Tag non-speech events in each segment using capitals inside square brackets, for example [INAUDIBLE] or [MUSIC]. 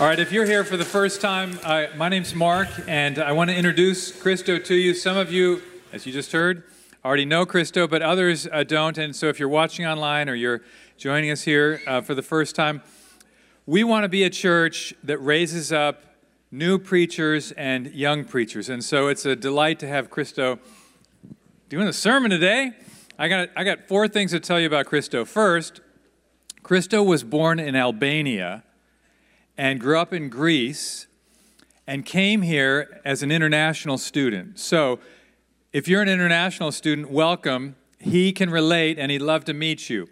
All right, if you're here for the first time, uh, my name's Mark, and I want to introduce Kristo to you. Some of you, as you just heard, already know Kristo, but others uh, don't. And so if you're watching online or you're joining us here uh, for the first time, we want to be a church that raises up new preachers and young preachers. And so it's a delight to have Kristo doing the sermon today. I got, I got four things to tell you about Kristo. First, Kristo was born in Albania and grew up in Greece and came here as an international student. So, if you're an international student, welcome. He can relate and he'd love to meet you.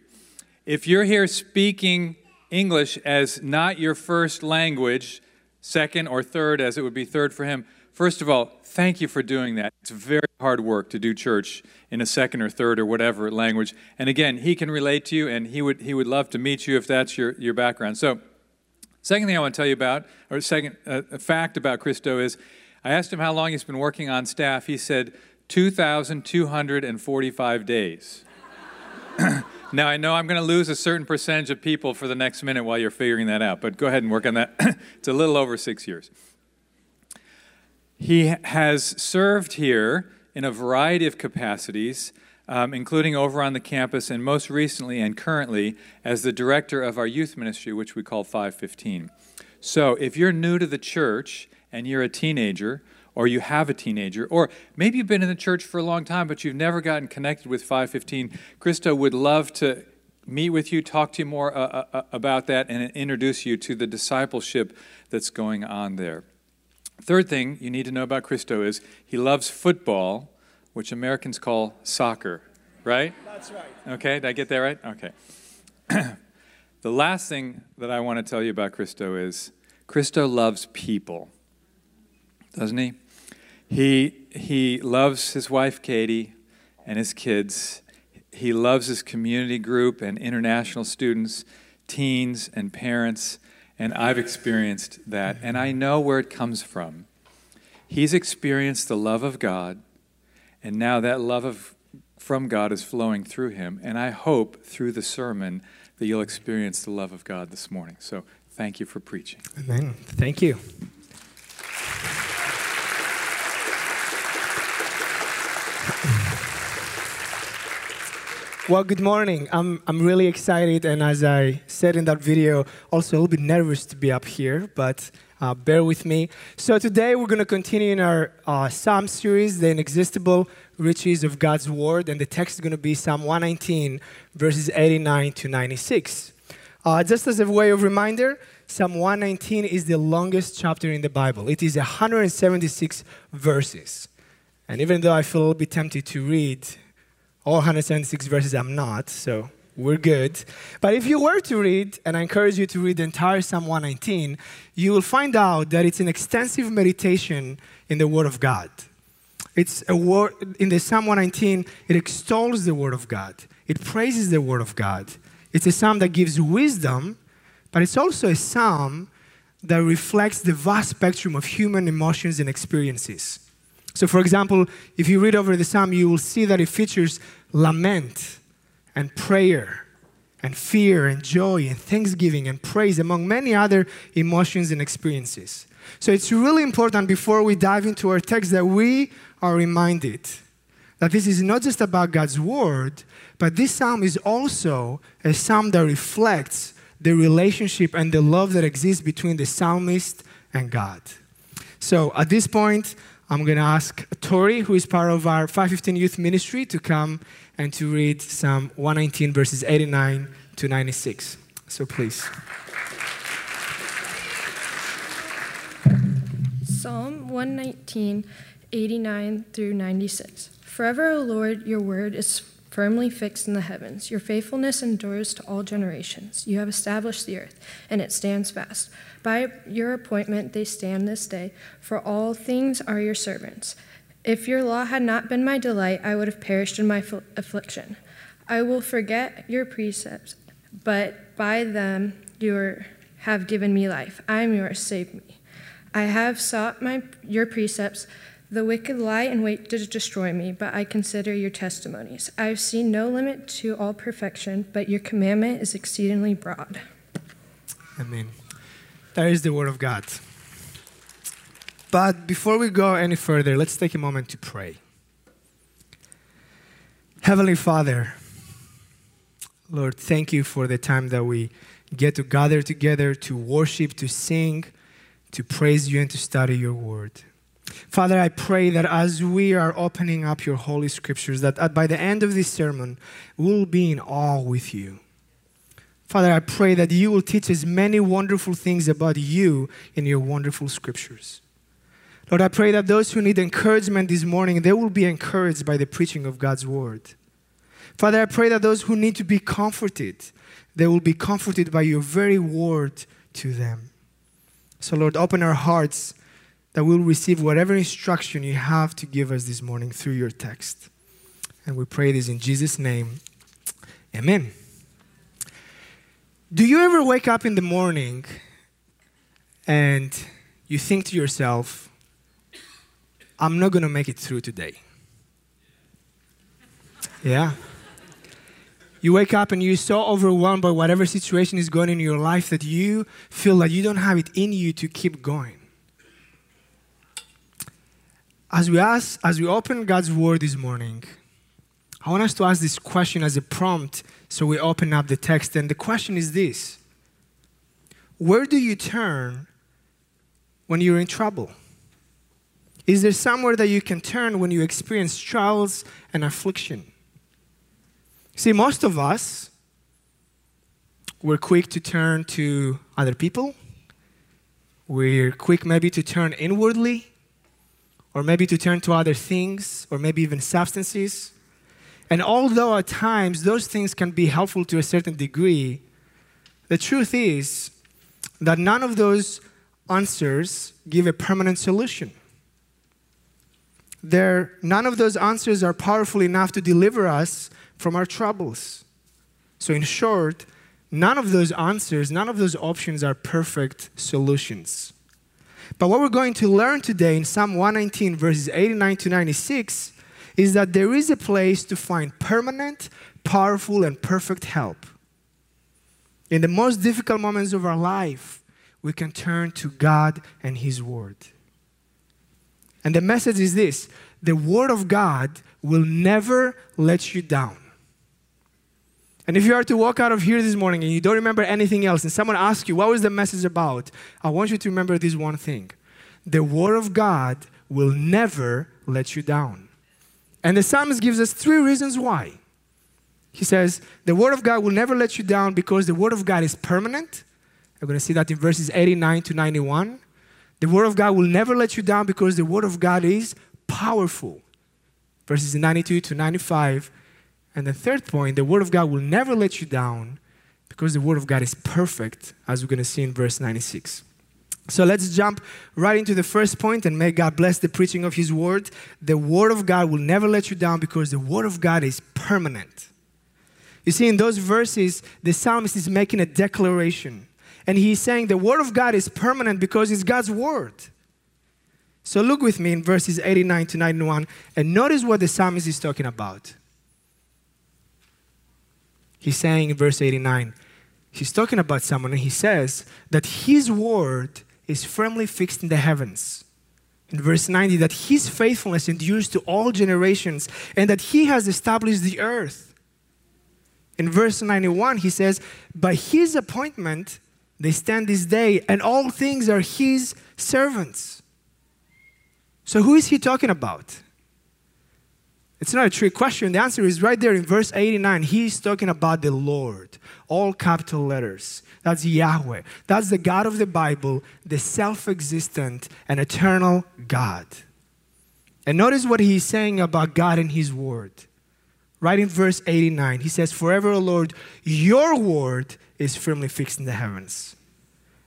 If you're here speaking English as not your first language, second or third, as it would be third for him, first of all, thank you for doing that. It's very hard work to do church in a second or third or whatever language. And again, he can relate to you and he would, he would love to meet you if that's your, your background. So, Second thing I want to tell you about, or second uh, fact about Kristo is, I asked him how long he's been working on staff. He said 2,245 days. [CLEARS THROAT] now I know I'm going to lose a certain percentage of people for the next minute while you're figuring that out, but go ahead and work on that. [CLEARS THROAT] it's a little over six years. He has served here in a variety of capacities um, including over on the campus and most recently and currently as the director of our youth ministry, which we call 515. So if you're new to the church and you're a teenager, or you have a teenager, or maybe you've been in the church for a long time but you've never gotten connected with 515, Kristo would love to meet with you, talk to you more uh, uh, uh, about that, and introduce you to the discipleship that's going on there. Third thing you need to know about Kristo is he loves football which Americans call soccer, right? That's right. Okay, did I get that right? Okay. [CLEARS THROAT] the last thing that I want to tell you about Kristo is Kristo loves people, doesn't he? He, he loves his wife Katie and his kids. He loves his community group and international students, teens and parents, and I've experienced that, and I know where it comes from. He's experienced the love of God and now that love of, from God is flowing through him. And I hope through the sermon that you'll experience the love of God this morning. So thank you for preaching. Amen. Thank you. Well, good morning. I'm, I'm really excited, and as I said in that video, also a little bit nervous to be up here, but uh, bear with me. So, today we're going to continue in our uh, Psalm series, The Inexhaustible Riches of God's Word, and the text is going to be Psalm 119, verses 89 to 96. Uh, just as a way of reminder, Psalm 119 is the longest chapter in the Bible. It is 176 verses. And even though I feel a little bit tempted to read all 176 verses, I'm not, so we're good. But if you were to read, and I encourage you to read the entire Psalm 119, you will find out that it's an extensive meditation in the Word of God. It's a word in the Psalm 119, it extols the Word of God, it praises the Word of God. It's a psalm that gives wisdom, but it's also a psalm that reflects the vast spectrum of human emotions and experiences. So, for example, if you read over the psalm, you will see that it features lament and prayer and fear and joy and thanksgiving and praise, among many other emotions and experiences. So, it's really important before we dive into our text that we are reminded that this is not just about God's word, but this psalm is also a psalm that reflects the relationship and the love that exists between the psalmist and God. So, at this point, I'm going to ask Tori, who is part of our 515 youth ministry, to come and to read Psalm 119, verses 89 to 96. So please. Psalm 119, 89 through 96. Forever, O Lord, your word is firmly fixed in the heavens. Your faithfulness endures to all generations. You have established the earth, and it stands fast. By your appointment they stand this day, for all things are your servants. If your law had not been my delight, I would have perished in my affliction. I will forget your precepts, but by them you have given me life. I am yours, save me. I have sought my, your precepts. The wicked lie in wait to destroy me, but I consider your testimonies. I have seen no limit to all perfection, but your commandment is exceedingly broad. Amen. That is the Word of God. But before we go any further, let's take a moment to pray. Heavenly Father, Lord, thank you for the time that we get to gather together to worship, to sing, to praise you, and to study your word. Father, I pray that as we are opening up your holy scriptures, that by the end of this sermon, we'll be in awe with you. Father, I pray that you will teach us many wonderful things about you in your wonderful scriptures. Lord, I pray that those who need encouragement this morning, they will be encouraged by the preaching of God's word. Father, I pray that those who need to be comforted, they will be comforted by your very word to them. So, Lord, open our hearts that we'll receive whatever instruction you have to give us this morning through your text. And we pray this in Jesus' name. Amen. Do you ever wake up in the morning and you think to yourself, I'm not going to make it through today? Yeah. You wake up and you're so overwhelmed by whatever situation is going in your life that you feel that you don't have it in you to keep going. As we ask, as we open God's word this morning, I want us to ask this question as a prompt so we open up the text. And the question is this Where do you turn when you're in trouble? Is there somewhere that you can turn when you experience trials and affliction? See, most of us, we're quick to turn to other people. We're quick maybe to turn inwardly, or maybe to turn to other things, or maybe even substances. And although at times those things can be helpful to a certain degree, the truth is that none of those answers give a permanent solution. There, none of those answers are powerful enough to deliver us from our troubles. So, in short, none of those answers, none of those options are perfect solutions. But what we're going to learn today in Psalm 119, verses 89 to 96, is that there is a place to find permanent, powerful, and perfect help. In the most difficult moments of our life, we can turn to God and His Word. And the message is this the Word of God will never let you down. And if you are to walk out of here this morning and you don't remember anything else, and someone asks you, What was the message about? I want you to remember this one thing the Word of God will never let you down. And the psalmist gives us three reasons why. He says, The Word of God will never let you down because the Word of God is permanent. We're going to see that in verses 89 to 91. The Word of God will never let you down because the Word of God is powerful. Verses 92 to 95. And the third point, the Word of God will never let you down because the Word of God is perfect, as we're going to see in verse 96. So let's jump right into the first point and may God bless the preaching of His Word. The Word of God will never let you down because the Word of God is permanent. You see, in those verses, the psalmist is making a declaration. And he's saying the Word of God is permanent because it's God's Word. So look with me in verses 89 to 91 and notice what the psalmist is talking about. He's saying in verse 89, he's talking about someone and he says that his word is firmly fixed in the heavens. In verse 90, that his faithfulness endures to all generations and that he has established the earth. In verse 91, he says, By his appointment they stand this day, and all things are his servants. So, who is he talking about? It's not a trick question. The answer is right there in verse 89. He's talking about the Lord, all capital letters. That's Yahweh. That's the God of the Bible, the self existent and eternal God. And notice what he's saying about God and his word. Right in verse 89, he says, Forever, O Lord, your word is firmly fixed in the heavens.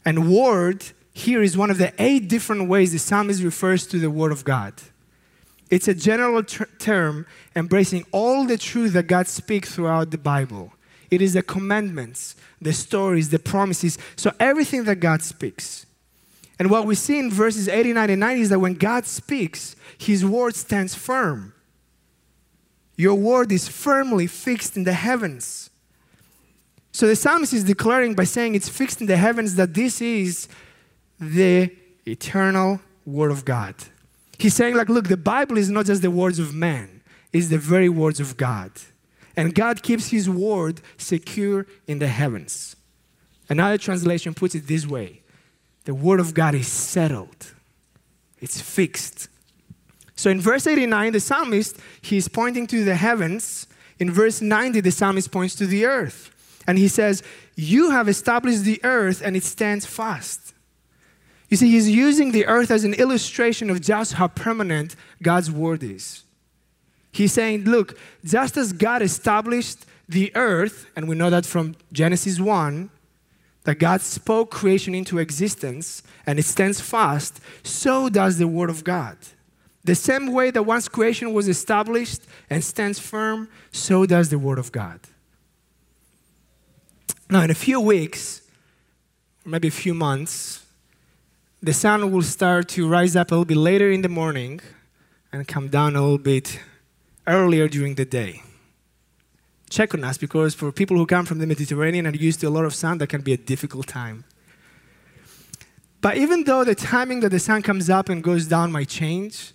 And word here is one of the eight different ways the psalmist refers to the word of God. It's a general ter- term embracing all the truth that God speaks throughout the Bible. It is the commandments, the stories, the promises, so everything that God speaks. And what we see in verses 89 and 90 is that when God speaks, his word stands firm. Your word is firmly fixed in the heavens. So the psalmist is declaring by saying it's fixed in the heavens that this is the eternal Word of God. He's saying, like, look, the Bible is not just the words of man, it's the very words of God. And God keeps His Word secure in the heavens. Another translation puts it this way the Word of God is settled, it's fixed. So in verse 89, the psalmist, he's pointing to the heavens. In verse 90, the psalmist points to the earth. And he says, You have established the earth and it stands fast. You see, he's using the earth as an illustration of just how permanent God's word is. He's saying, Look, just as God established the earth, and we know that from Genesis 1, that God spoke creation into existence and it stands fast, so does the Word of God. The same way that once creation was established and stands firm, so does the Word of God. Now, in a few weeks, maybe a few months, the sun will start to rise up a little bit later in the morning and come down a little bit earlier during the day. Check on us because for people who come from the Mediterranean and used to a lot of sun, that can be a difficult time. But even though the timing that the sun comes up and goes down might change,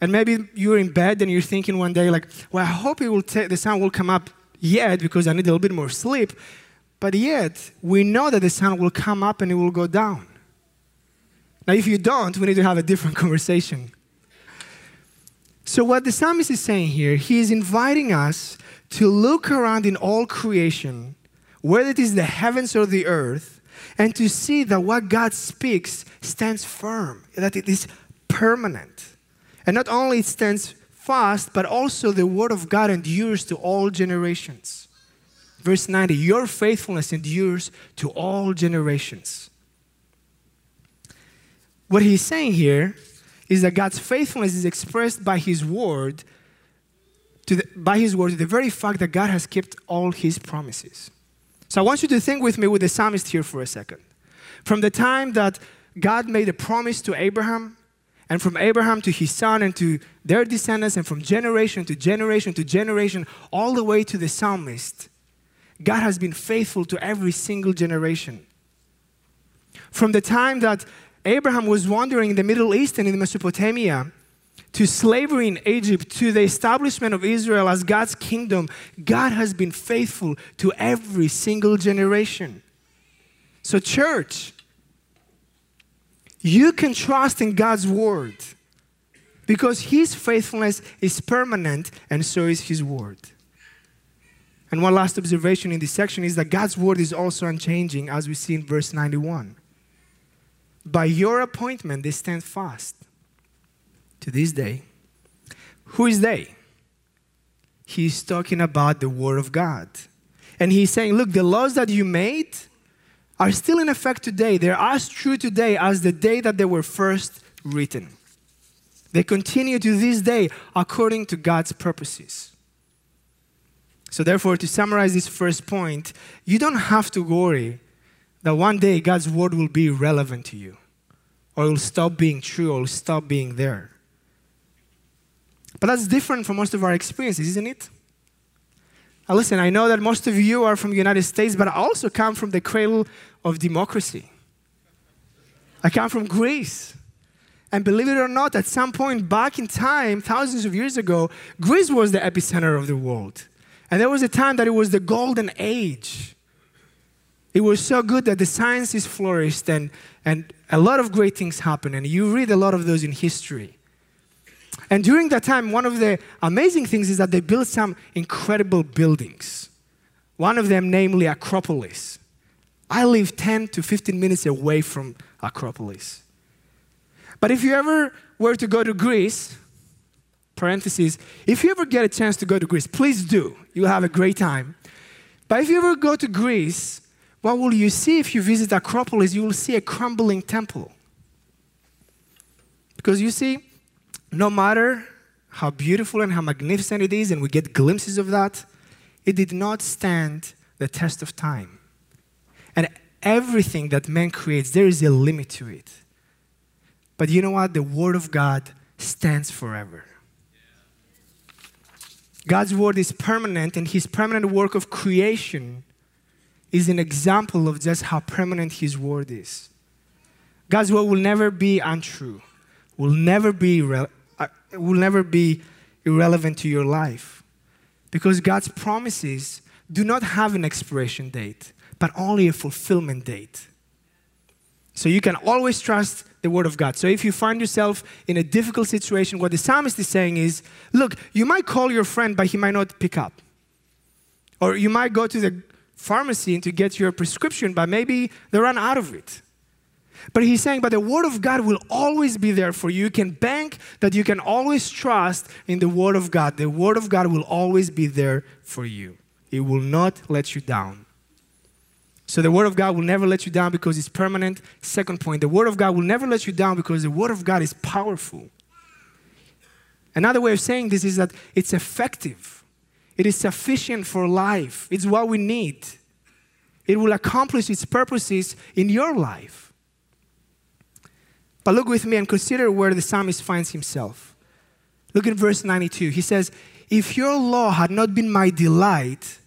and maybe you're in bed and you're thinking one day, like, well, I hope it will the sun will come up yet because I need a little bit more sleep. But yet, we know that the sun will come up and it will go down. Now, if you don't, we need to have a different [LAUGHS] conversation. So, what the psalmist is saying here, he is inviting us to look around in all creation, whether it is the heavens or the earth, and to see that what God speaks stands firm, that it is permanent. And not only it stands fast, but also the word of God endures to all generations. Verse 90 Your faithfulness endures to all generations. What he's saying here is that God's faithfulness is expressed by his word, to the, by his word, the very fact that God has kept all his promises. So I want you to think with me with the psalmist here for a second. From the time that God made a promise to Abraham, and from Abraham to his son and to their descendants, and from generation to generation to generation, all the way to the psalmist, God has been faithful to every single generation. From the time that Abraham was wandering in the Middle East and in Mesopotamia, to slavery in Egypt, to the establishment of Israel as God's kingdom, God has been faithful to every single generation. So, church, you can trust in God's word because His faithfulness is permanent and so is His word. And one last observation in this section is that God's word is also unchanging, as we see in verse 91. By your appointment, they stand fast to this day. Who is they? He's talking about the Word of God. And he's saying, Look, the laws that you made are still in effect today. They're as true today as the day that they were first written. They continue to this day according to God's purposes. So, therefore, to summarize this first point, you don't have to worry that one day God's word will be irrelevant to you, or it will stop being true, or it will stop being there. But that's different from most of our experiences, isn't it? Now, listen, I know that most of you are from the United States, but I also come from the cradle of democracy. I come from Greece. And believe it or not, at some point back in time, thousands of years ago, Greece was the epicenter of the world. And there was a time that it was the golden age. It was so good that the sciences flourished and, and a lot of great things happened. And you read a lot of those in history. And during that time, one of the amazing things is that they built some incredible buildings. One of them, namely Acropolis. I live 10 to 15 minutes away from Acropolis. But if you ever were to go to Greece, parentheses, if you ever get a chance to go to Greece, please do. You'll have a great time. But if you ever go to Greece, what will you see if you visit Acropolis? You will see a crumbling temple. Because you see, no matter how beautiful and how magnificent it is, and we get glimpses of that, it did not stand the test of time. And everything that man creates, there is a limit to it. But you know what? The Word of God stands forever. God's Word is permanent, and His permanent work of creation is an example of just how permanent His Word is. God's word will never be untrue, will never be, uh, will never be irrelevant to your life. Because God's promises do not have an expiration date, but only a fulfillment date. So you can always trust the word of God. So if you find yourself in a difficult situation, what the psalmist is saying is look, you might call your friend, but he might not pick up. Or you might go to the pharmacy and to get your prescription, but maybe they run out of it. But he's saying, but the Word of God will always be there for you. You can bank that you can always trust in the Word of God. The Word of God will always be there for you, it will not let you down. So the Word of God will never let you down because it's permanent. Second point, the Word of God will never let you down because the Word of God is powerful. Another way of saying this is that it's effective, it is sufficient for life, it's what we need. It will accomplish its purposes in your life. But look with me and consider where the psalmist finds himself. Look at verse 92. He says, If your law had not been my delight,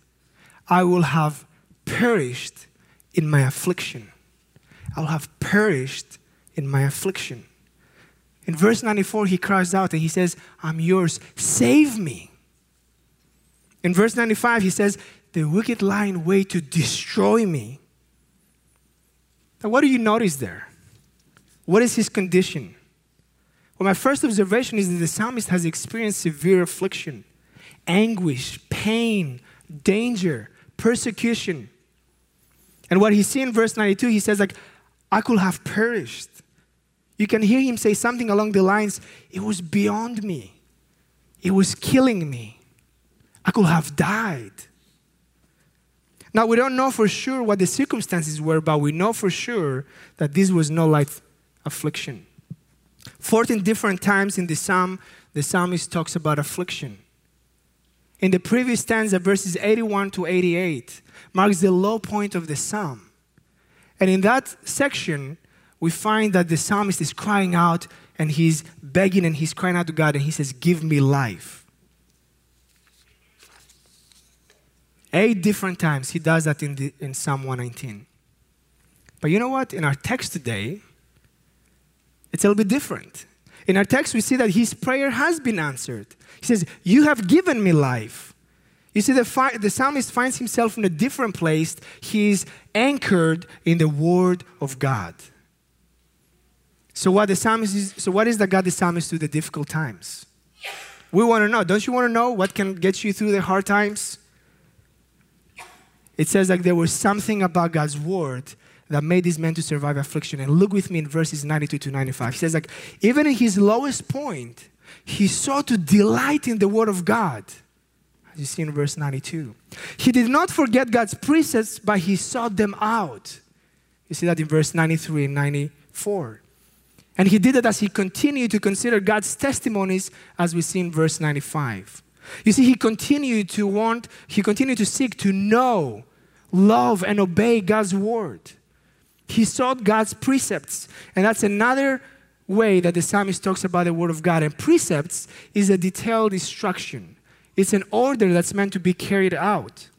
I will have perished in my affliction. I'll have perished in my affliction. In verse 94, he cries out and he says, I'm yours, save me. In verse 95, he says, The wicked lie in wait to destroy me. Now, what do you notice there? What is his condition? Well, my first observation is that the psalmist has experienced severe affliction, anguish, pain, danger, persecution. And what he sees in verse 92, he says, like, I could have perished. You can hear him say something along the lines, it was beyond me. It was killing me. I could have died. Now, we don't know for sure what the circumstances were, but we know for sure that this was no light affliction. 14 different times in the psalm, the psalmist talks about affliction. In the previous stanza, verses 81 to 88, marks the low point of the psalm. And in that section, we find that the psalmist is crying out and he's begging and he's crying out to God and he says, Give me life. Eight different times he does that in, the, in Psalm 119. But you know what? In our text today, it's a little bit different. In our text, we see that his prayer has been answered. He says, You have given me life. You see, the, fi- the psalmist finds himself in a different place. He's anchored in the word of God. So what the psalmist is, so what is the God the psalmist through the difficult times? We want to know. Don't you want to know what can get you through the hard times? It says like there was something about God's word that made this man to survive affliction. And look with me in verses 92 to 95. He says like even in his lowest point, he sought to delight in the word of God as you see in verse 92. He did not forget God's precepts, but he sought them out. You see that in verse 93 and 94. And he did it as he continued to consider God's testimonies, as we see in verse 95. You see, he continued to want, he continued to seek to know, love, and obey God's word. He sought God's precepts. And that's another way that the psalmist talks about the word of God. And precepts is a detailed instruction. It's an order that's meant to be carried out.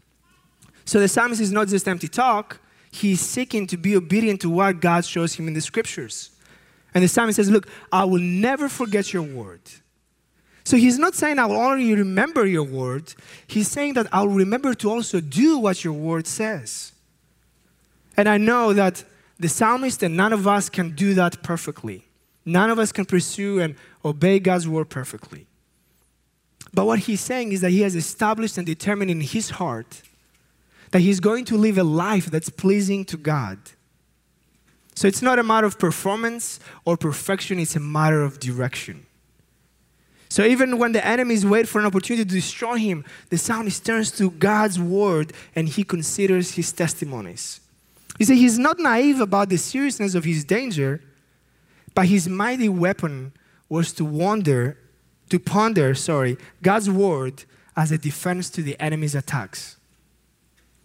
So the psalmist is not just empty talk, he's seeking to be obedient to what God shows him in the scriptures. And the psalmist says, Look, I will never forget your word. So he's not saying I'll only remember your word, he's saying that I'll remember to also do what your word says. And I know that the psalmist and none of us can do that perfectly. None of us can pursue and obey God's word perfectly. But what he's saying is that he has established and determined in his heart that he's going to live a life that's pleasing to God. So it's not a matter of performance or perfection, it's a matter of direction. So even when the enemies wait for an opportunity to destroy him, the psalmist turns to God's word and he considers his testimonies. You see, he's not naive about the seriousness of his danger, but his mighty weapon was to wander to ponder, sorry, God's word as a defense to the enemy's attacks.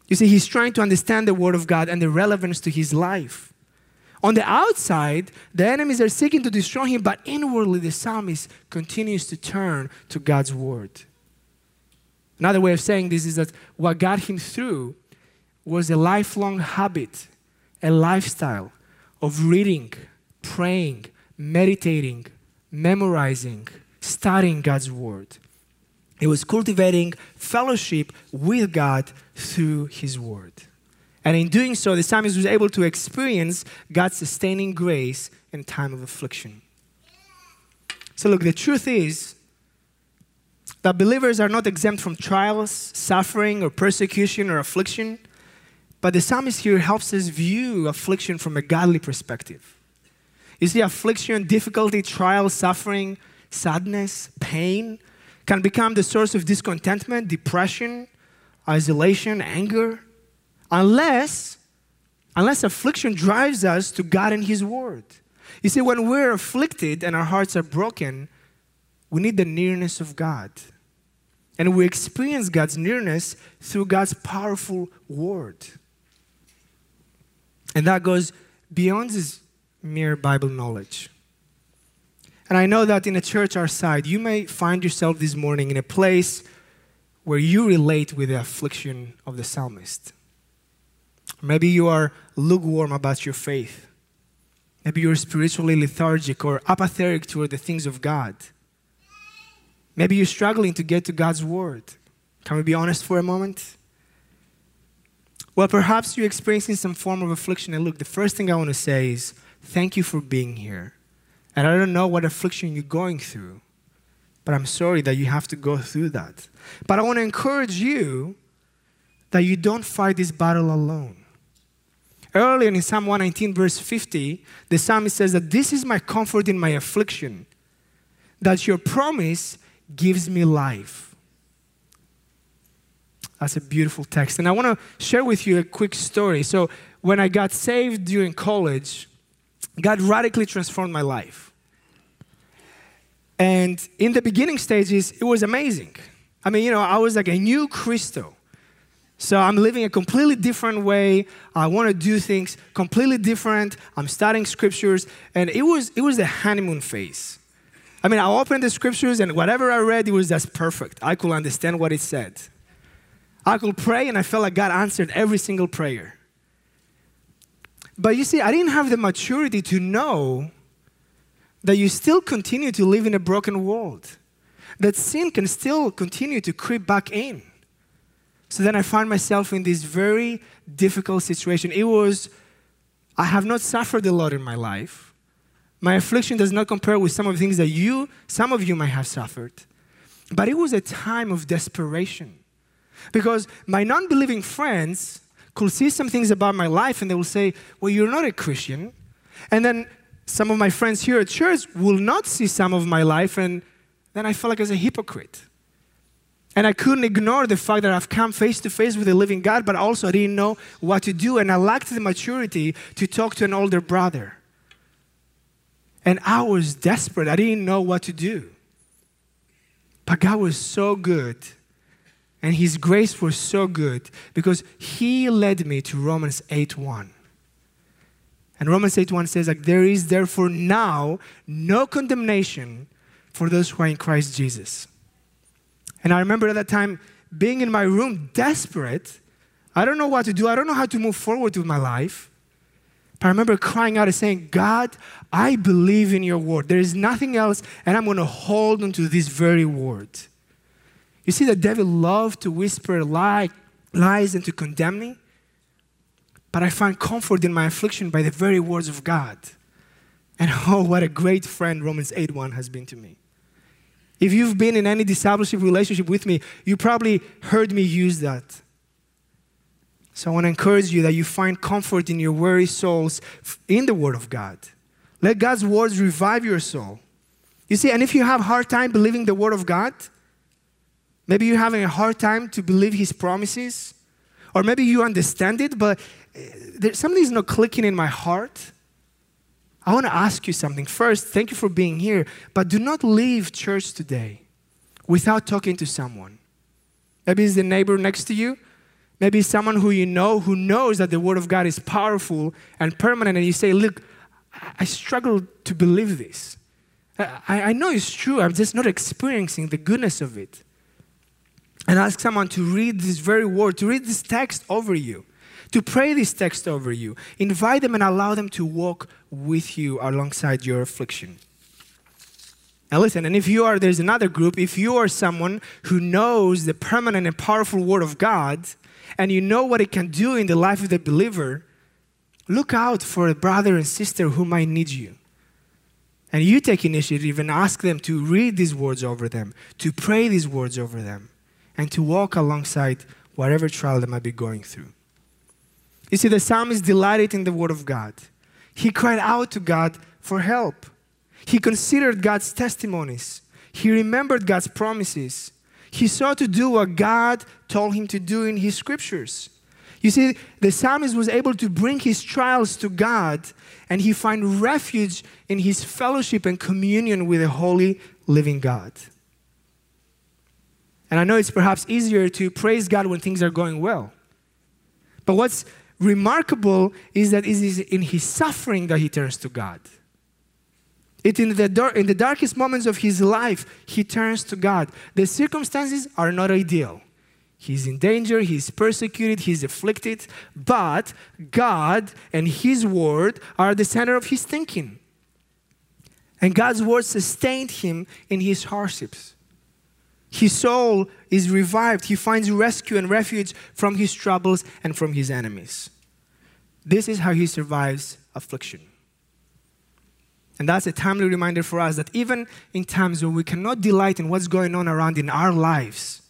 You see, he's trying to understand the word of God and the relevance to his life. On the outside, the enemies are seeking to destroy him, but inwardly, the psalmist continues to turn to God's word. Another way of saying this is that what got him through was a lifelong habit, a lifestyle of reading, praying, meditating, memorizing, studying God's word. He was cultivating fellowship with God through his word. And in doing so, the psalmist was able to experience God's sustaining grace in time of affliction. So, look, the truth is that believers are not exempt from trials, suffering, or persecution or affliction, but the psalmist here helps us view affliction from a godly perspective. You see, affliction, difficulty, trial, suffering, sadness, pain can become the source of discontentment, depression, isolation, anger, unless, unless affliction drives us to God and His Word. You see, when we're afflicted and our hearts are broken, we need the nearness of God. And we experience God's nearness through God's powerful Word. And that goes beyond this mere Bible knowledge. And I know that in a church our side, you may find yourself this morning in a place where you relate with the affliction of the psalmist. Maybe you are lukewarm about your faith. Maybe you're spiritually lethargic or apathetic toward the things of God. Maybe you're struggling to get to God's word. Can we be honest for a moment? Well, perhaps you're experiencing some form of affliction. And look, the first thing I want to say is thank you for being here. And I don't know what affliction you're going through, but I'm sorry that you have to go through that. But I want to encourage you that you don't fight this battle alone. Earlier in Psalm 119, verse 50, the psalmist says that this is my comfort in my affliction, that your promise gives me life. That's a beautiful text. And I want to share with you a quick story. So, when I got saved during college, God radically transformed my life. And in the beginning stages, it was amazing. I mean, you know, I was like a new Christo. So I'm living a completely different way. I want to do things completely different. I'm studying scriptures, and it was it was the honeymoon phase. I mean, I opened the scriptures, and whatever I read, it was just perfect. I could understand what it said. I could pray, and I felt like God answered every single prayer. But you see, I didn't have the maturity to know that you still continue to live in a broken world, that sin can still continue to creep back in. So then I found myself in this very difficult situation. It was, I have not suffered a lot in my life. My affliction does not compare with some of the things that you, some of you might have suffered. But it was a time of desperation. Because my non believing friends could see some things about my life and they will say, Well, you're not a Christian. And then some of my friends here at church will not see some of my life, and then I feel like as a hypocrite. And I couldn't ignore the fact that I've come face to face with the living God, but also I didn't know what to do, and I lacked the maturity to talk to an older brother. And I was desperate. I didn't know what to do. But God was so good, and His grace was so good because He led me to Romans 8 1. And Romans 8 1 says, like, there is therefore now no condemnation for those who are in Christ Jesus. And I remember at that time being in my room, desperate. I don't know what to do. I don't know how to move forward with my life. But I remember crying out and saying, God, I believe in your word. There is nothing else, and I'm going to hold on to this very word. You see, the devil loved to whisper lie, lies and to condemn me. But I find comfort in my affliction by the very words of God. And [LAUGHS] oh, what a great friend Romans 8 1 has been to me. If you've been in any discipleship relationship with me, you probably heard me use that. So I want to encourage you that you find comfort in your weary souls in the Word of God. Let God's words revive your soul. You see, and if you have hard time believing the Word of God, maybe you're having a hard time to believe His promises, or maybe you understand it, but eh, something is not clicking in my heart. I want to ask you something. First, thank you for being here, but do not leave church today without talking to someone. Maybe it's the neighbor next to you. Maybe someone who you know who knows that the Word of God is powerful and permanent, and you say, Look, I struggle to believe this. I, I know it's true, I'm just not experiencing the goodness of it. And ask someone to read this very word, to read this text over you, to pray this text over you. Invite them and allow them to walk with you alongside your affliction. Now, listen, and if you are, there's another group, if you are someone who knows the permanent and powerful Word of God, and you know what it can do in the life of the believer, look out for a brother and sister who might need you. And you take initiative and ask them to read these words over them, to pray these words over them, and to walk alongside whatever trial they might be going through. You see, the psalmist delighted in the Word of God. He cried out to God for help. He considered God's testimonies. He remembered God's promises. He sought to do what God told him to do in his scriptures. You see, the psalmist was able to bring his trials to God and he find refuge in his fellowship and communion with the holy, living God. And I know it's perhaps easier to praise God when things are going well. But what's remarkable is that it is in his suffering that he turns to God. It in the, dar- in the darkest moments of his life, he turns to God. The circumstances are not ideal. He's in danger, he's persecuted, he's afflicted, but God and his word are the center of his thinking. And God's word sustained him in his hardships. His soul is revived. He finds rescue and refuge from his troubles and from his enemies. This is how he survives affliction. And that's a timely reminder for us that even in times where we cannot delight in what's going on around in our lives,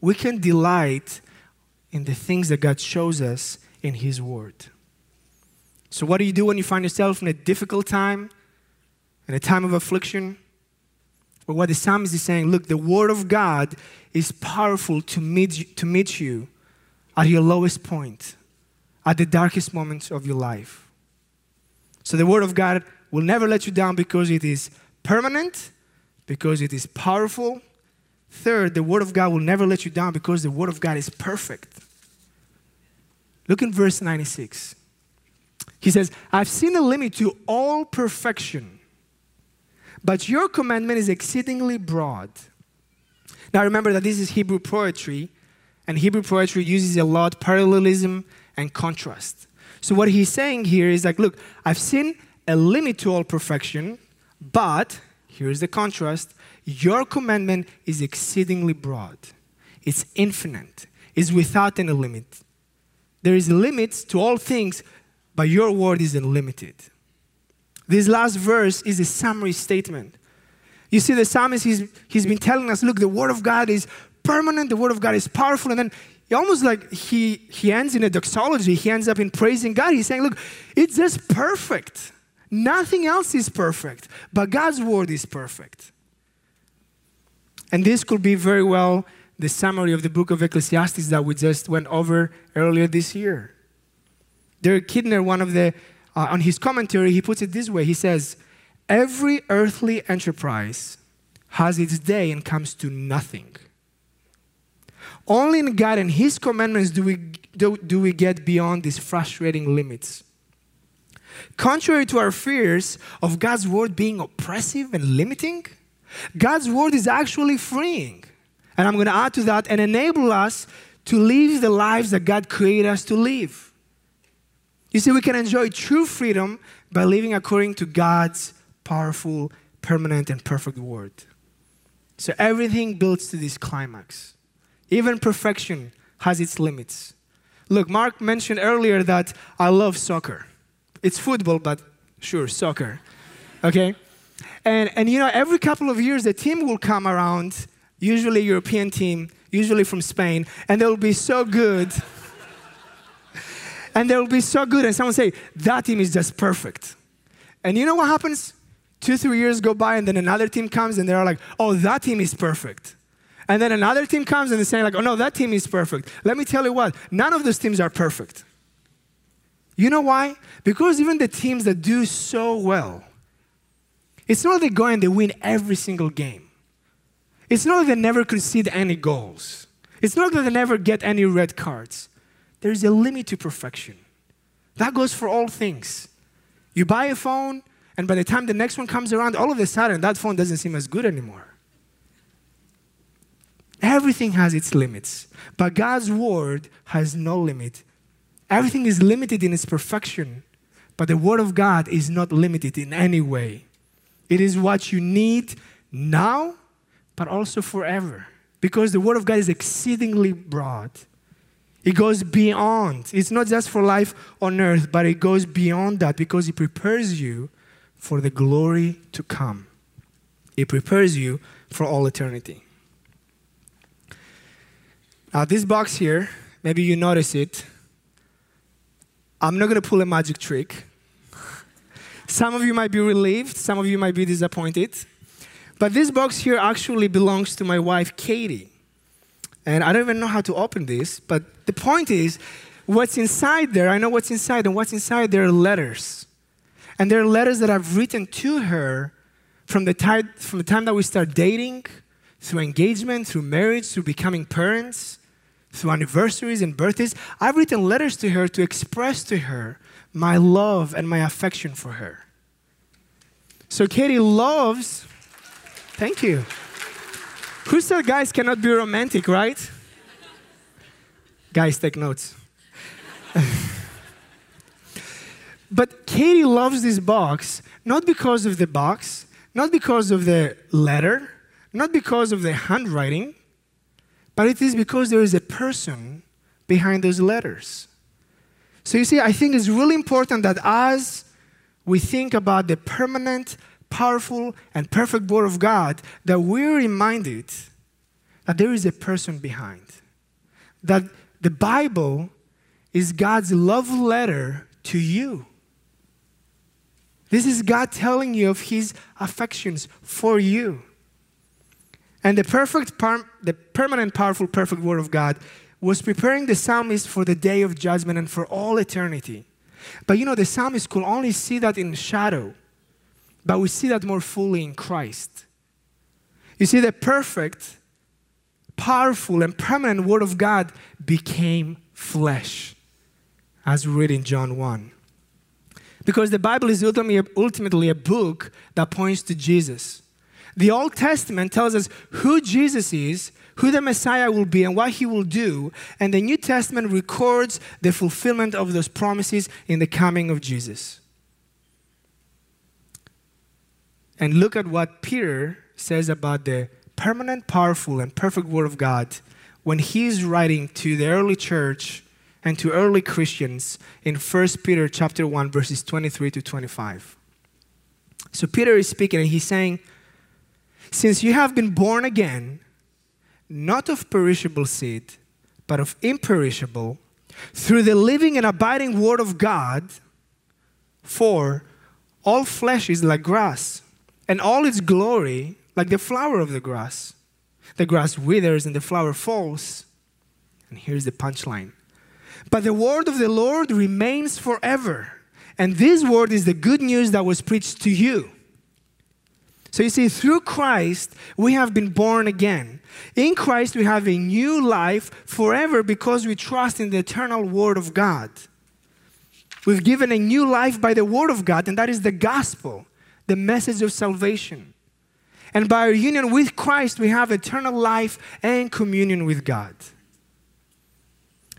we can delight in the things that God shows us in His Word. So, what do you do when you find yourself in a difficult time, in a time of affliction? Well, what the psalmist is saying look, the Word of God is powerful to meet, you, to meet you at your lowest point, at the darkest moments of your life. So, the Word of God will never let you down because it is permanent, because it is powerful. Third, the Word of God will never let you down because the Word of God is perfect. Look in verse 96. He says, I've seen a limit to all perfection, but your commandment is exceedingly broad. Now remember that this is Hebrew poetry, and Hebrew poetry uses a lot parallelism and contrast. So what he's saying here is like, look, I've seen a limit to all perfection, but here's the contrast your commandment is exceedingly broad, it's infinite, it's without any limit. There is limits to all things, but your word is unlimited. This last verse is a summary statement. You see, the psalmist, he's, he's been telling us, look, the word of God is permanent, the word of God is powerful, and then almost like he, he ends in a doxology, he ends up in praising God. He's saying, look, it's just perfect. Nothing else is perfect, but God's word is perfect. And this could be very well the summary of the book of Ecclesiastes that we just went over earlier this year. Derek Kidner, one of the, uh, on his commentary, he puts it this way He says, Every earthly enterprise has its day and comes to nothing. Only in God and His commandments do we, do, do we get beyond these frustrating limits. Contrary to our fears of God's word being oppressive and limiting, God's word is actually freeing. And I'm going to add to that and enable us to live the lives that God created us to live. You see, we can enjoy true freedom by living according to God's powerful, permanent, and perfect word. So everything builds to this climax. Even perfection has its limits. Look, Mark mentioned earlier that I love soccer. It's football, but sure, soccer. Okay? And, and you know, every couple of years, a team will come around, usually European team, usually from Spain, and they'll be so good. And they'll be so good, and someone say, that team is just perfect. And you know what happens? Two, three years go by, and then another team comes, and they're like, oh, that team is perfect. And then another team comes and they're saying, like, oh no, that team is perfect. Let me tell you what, none of those teams are perfect. You know why? Because even the teams that do so well, it's not that they go and they win every single game. It's not that they never concede any goals. It's not that they never get any red cards. There's a limit to perfection. That goes for all things. You buy a phone, and by the time the next one comes around, all of a sudden that phone doesn't seem as good anymore. Everything has its limits, but God's word has no limit Everything is limited in its perfection, but the Word of God is not limited in any way. It is what you need now, but also forever, because the Word of God is exceedingly broad. It goes beyond. It's not just for life on earth, but it goes beyond that because it prepares you for the glory to come. It prepares you for all eternity. Now, this box here, maybe you notice it. I'm not going to pull a magic trick. [LAUGHS] some of you might be relieved, some of you might be disappointed. But this box here actually belongs to my wife, Katie. And I don't even know how to open this, but the point is, what's inside there, I know what's inside, and what's inside there are letters. And there are letters that I've written to her from the, time, from the time that we start dating, through engagement, through marriage, through becoming parents, through anniversaries and birthdays. I've written letters to her to express to her my love and my affection for her. So Katie loves, thank you. Who said guys cannot be romantic, right? guys, take notes. [LAUGHS] but Katie loves this box not because of the box, not because of the letter, not because of the handwriting, but it is because there is a person behind those letters. So you see, I think it's really important that as we think about the permanent powerful, and perfect Word of God, that we're reminded that there is a person behind. That the Bible is God's love letter to you. This is God telling you of His affections for you. And the perfect, the permanent, powerful, perfect Word of God was preparing the psalmist for the day of judgment and for all eternity. But you know, the psalmist could only see that in shadow. But we see that more fully in Christ. You see, the perfect, powerful, and permanent Word of God became flesh, as we read in John 1. Because the Bible is ultimately a book that points to Jesus. The Old Testament tells us who Jesus is, who the Messiah will be, and what he will do. And the New Testament records the fulfillment of those promises in the coming of Jesus. And look at what Peter says about the permanent, powerful, and perfect Word of God when he's writing to the early church and to early Christians in 1 Peter chapter 1 verses 23 to 25. So Peter is speaking and he's saying, "Since you have been born again, not of perishable seed, but of imperishable, through the living and abiding word of God, for all flesh is like grass, and all its glory like the flower of the grass. The grass withers and the flower falls. And here's the punchline. But the word of the Lord remains forever. And this word is the good news that was preached to you. So you see, through Christ, we have been born again. In Christ, we have a new life forever because we trust in the eternal Word of God. We've given a new life by the Word of God, and that is the gospel the message of salvation. And by our union with Christ, we have eternal life and communion with God.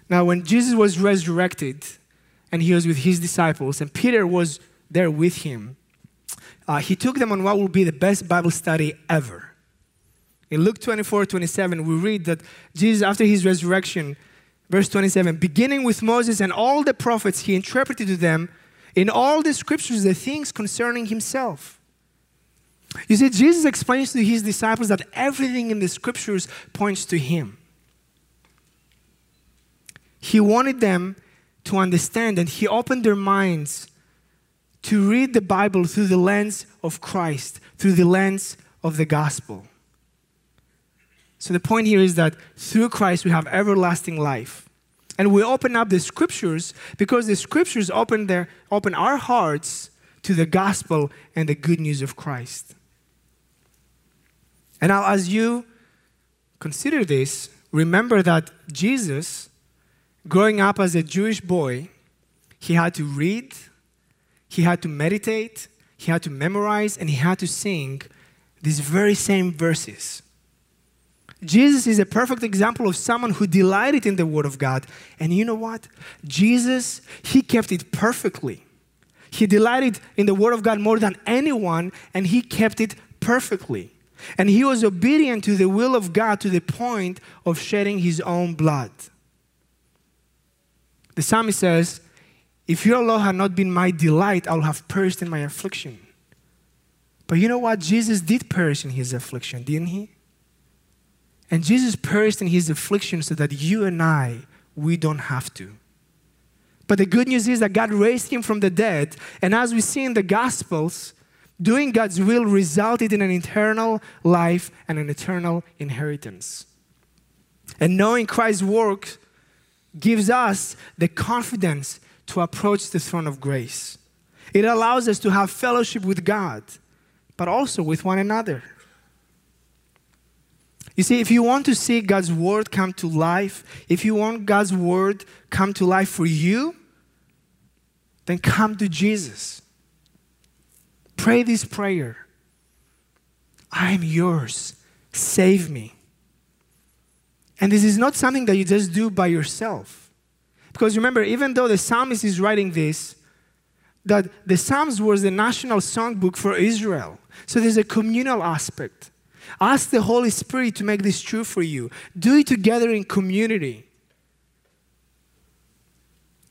Now, when Jesus was resurrected and he was with his disciples, and Peter was there with him, uh, he took them on what will be the best Bible study ever. In Luke 24 27, we read that Jesus, after his resurrection, verse 27, beginning with Moses and all the prophets, he interpreted to them in all the scriptures the things concerning himself. You see, Jesus explains to his disciples that everything in the scriptures points to him. He wanted them to understand, and he opened their minds to read the Bible through the lens of Christ, through the lens of the gospel. So, the point here is that through Christ we have everlasting life. And we open up the scriptures because the scriptures open, their, open our hearts to the gospel and the good news of Christ. And now, as you consider this, remember that Jesus, growing up as a Jewish boy, he had to read, he had to meditate, he had to memorize, and he had to sing these very same verses. Jesus is a perfect example of someone who delighted in the Word of God. And you know what? Jesus, He kept it perfectly. He delighted in the Word of God more than anyone, and He kept it perfectly. And He was obedient to the will of God to the point of shedding His own blood. The psalmist says, If your law had not been my delight, I would have perished in my affliction. But you know what? Jesus did perish in his affliction, didn't he? And Jesus perished in his affliction so that you and I, we don't have to. But the good news is that God raised him from the dead. And as we see in the Gospels, doing God's will resulted in an eternal life and an eternal inheritance. And knowing Christ's work gives us the confidence to approach the throne of grace. It allows us to have fellowship with God, but also with one another. You see, if you want to see God's word come to life, if you want God's word come to life for you, then come to Jesus. Pray this prayer I am yours. Save me. And this is not something that you just do by yourself. Because remember, even though the psalmist is writing this, that the Psalms was the national songbook for Israel. So there's a communal aspect. Ask the Holy Spirit to make this true for you. Do it together in community.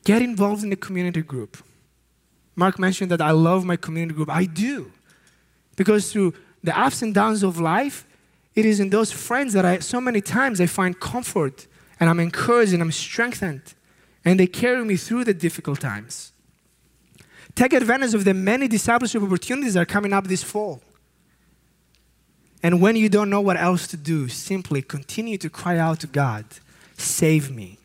Get involved in the community group. Mark mentioned that I love my community group. I do. Because through the ups and downs of life, it is in those friends that I so many times I find comfort and I'm encouraged and I'm strengthened. And they carry me through the difficult times. Take advantage of the many discipleship opportunities that are coming up this fall. And when you don't know what else to do, simply continue to cry out to God, save me.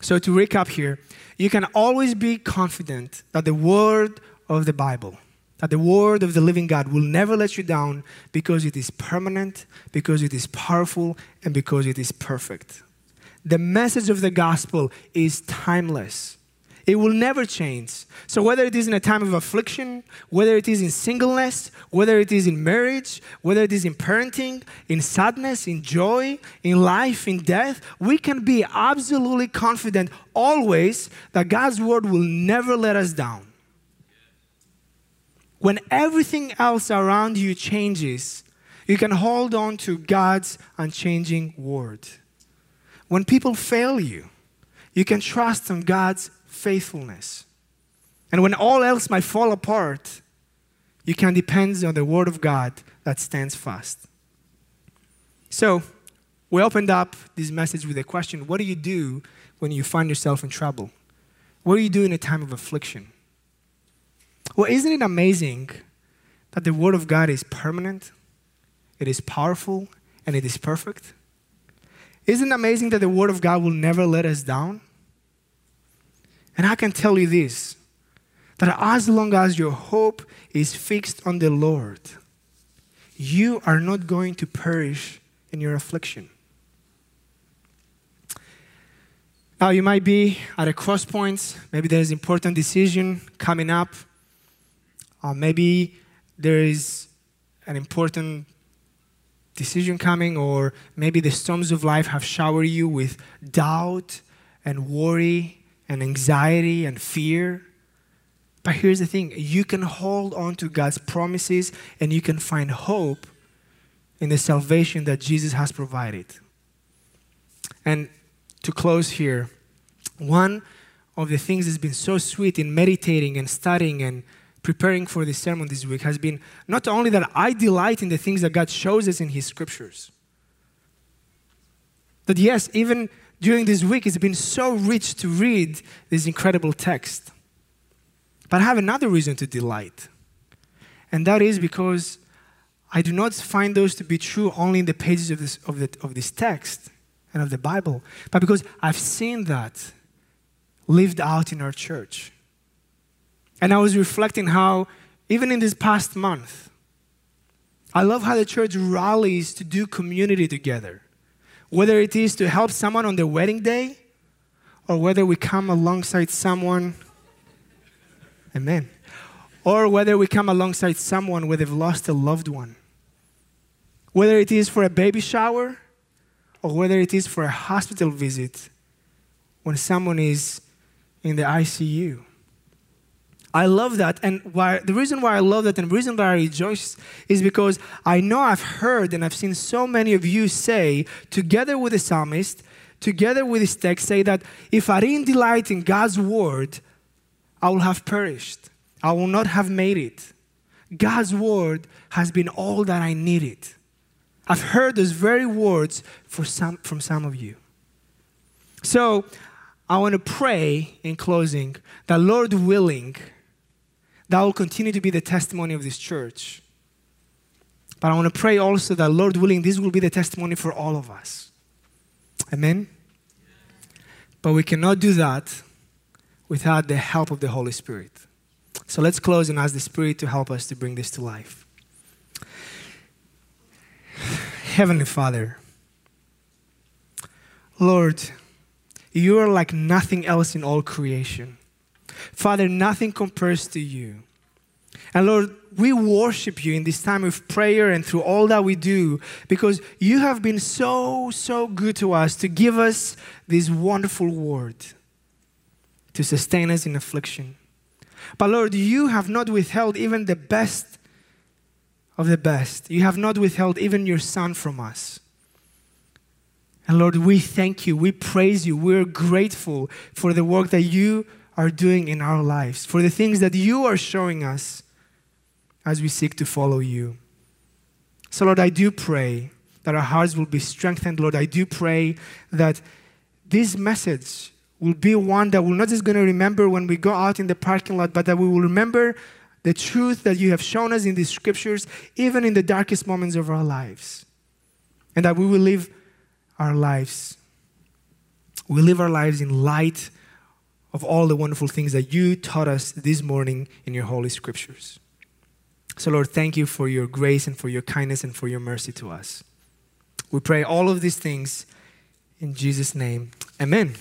So, to recap here, you can always be confident that the word of the Bible, that the word of the living God will never let you down because it is permanent, because it is powerful, and because it is perfect. The message of the gospel is timeless. It will never change. So, whether it is in a time of affliction, whether it is in singleness, whether it is in marriage, whether it is in parenting, in sadness, in joy, in life, in death, we can be absolutely confident always that God's word will never let us down. When everything else around you changes, you can hold on to God's unchanging word. When people fail you, you can trust in God's faithfulness. And when all else might fall apart, you can depend on the Word of God that stands fast. So, we opened up this message with a question What do you do when you find yourself in trouble? What do you do in a time of affliction? Well, isn't it amazing that the Word of God is permanent, it is powerful, and it is perfect? Isn't it amazing that the Word of God will never let us down? And I can tell you this that as long as your hope is fixed on the Lord, you are not going to perish in your affliction. Now, you might be at a cross points. Maybe there's an important decision coming up. Uh, maybe there is an important decision coming, or maybe the storms of life have showered you with doubt and worry and anxiety and fear. But here's the thing you can hold on to God's promises and you can find hope in the salvation that Jesus has provided. And to close here, one of the things that's been so sweet in meditating and studying and preparing for this sermon this week has been not only that I delight in the things that God shows us in His scriptures, that yes, even during this week, it's been so rich to read this incredible text. But I have another reason to delight, and that is because I do not find those to be true only in the pages of this, of, the, of this text and of the Bible, but because I've seen that lived out in our church. And I was reflecting how, even in this past month, I love how the church rallies to do community together whether it is to help someone on their wedding day or whether we come alongside someone, amen, or whether we come alongside someone where they've lost a loved one, whether it is for a baby shower or whether it is for a hospital visit when someone is in the ICU. I love that. And why, the reason why I love that and the reason why I rejoice is because I know I've heard and I've seen so many of you say, together with the psalmist, together with this text, say that if I didn't delight in God's word, I will have perished. I will not have made it. God's word has been all that I needed. I've heard those very words some, from some of you. So I want to pray in closing that, Lord willing, that will continue to be the testimony of this church. But I want to pray also that, Lord willing, this will be the testimony for all of us. Amen? But we cannot do that without the help of the Holy Spirit. So let's close and ask the Spirit to help us to bring this to life. Heavenly Father, Lord, you are like nothing else in all creation. Father, nothing compares to you. And Lord, we worship you in this time of prayer and through all that we do because you have been so, so good to us to give us this wonderful word to sustain us in affliction. But Lord, you have not withheld even the best of the best. You have not withheld even your Son from us. And Lord, we thank you. We praise you. We're grateful for the work that you are doing in our lives, for the things that you are showing us as we seek to follow you. So, Lord, I do pray that our hearts will be strengthened. Lord, I do pray that this message will be one that we're not just going to remember when we go out in the parking lot, but that we will remember the truth that you have shown us in these scriptures, even in the darkest moments of our lives. And that we will live our lives. We live our lives in light of all the wonderful things that you taught us this morning in your holy scriptures. So, Lord, thank you for your grace and for your kindness and for your mercy to us. We pray all of these things in Jesus' name. Amen.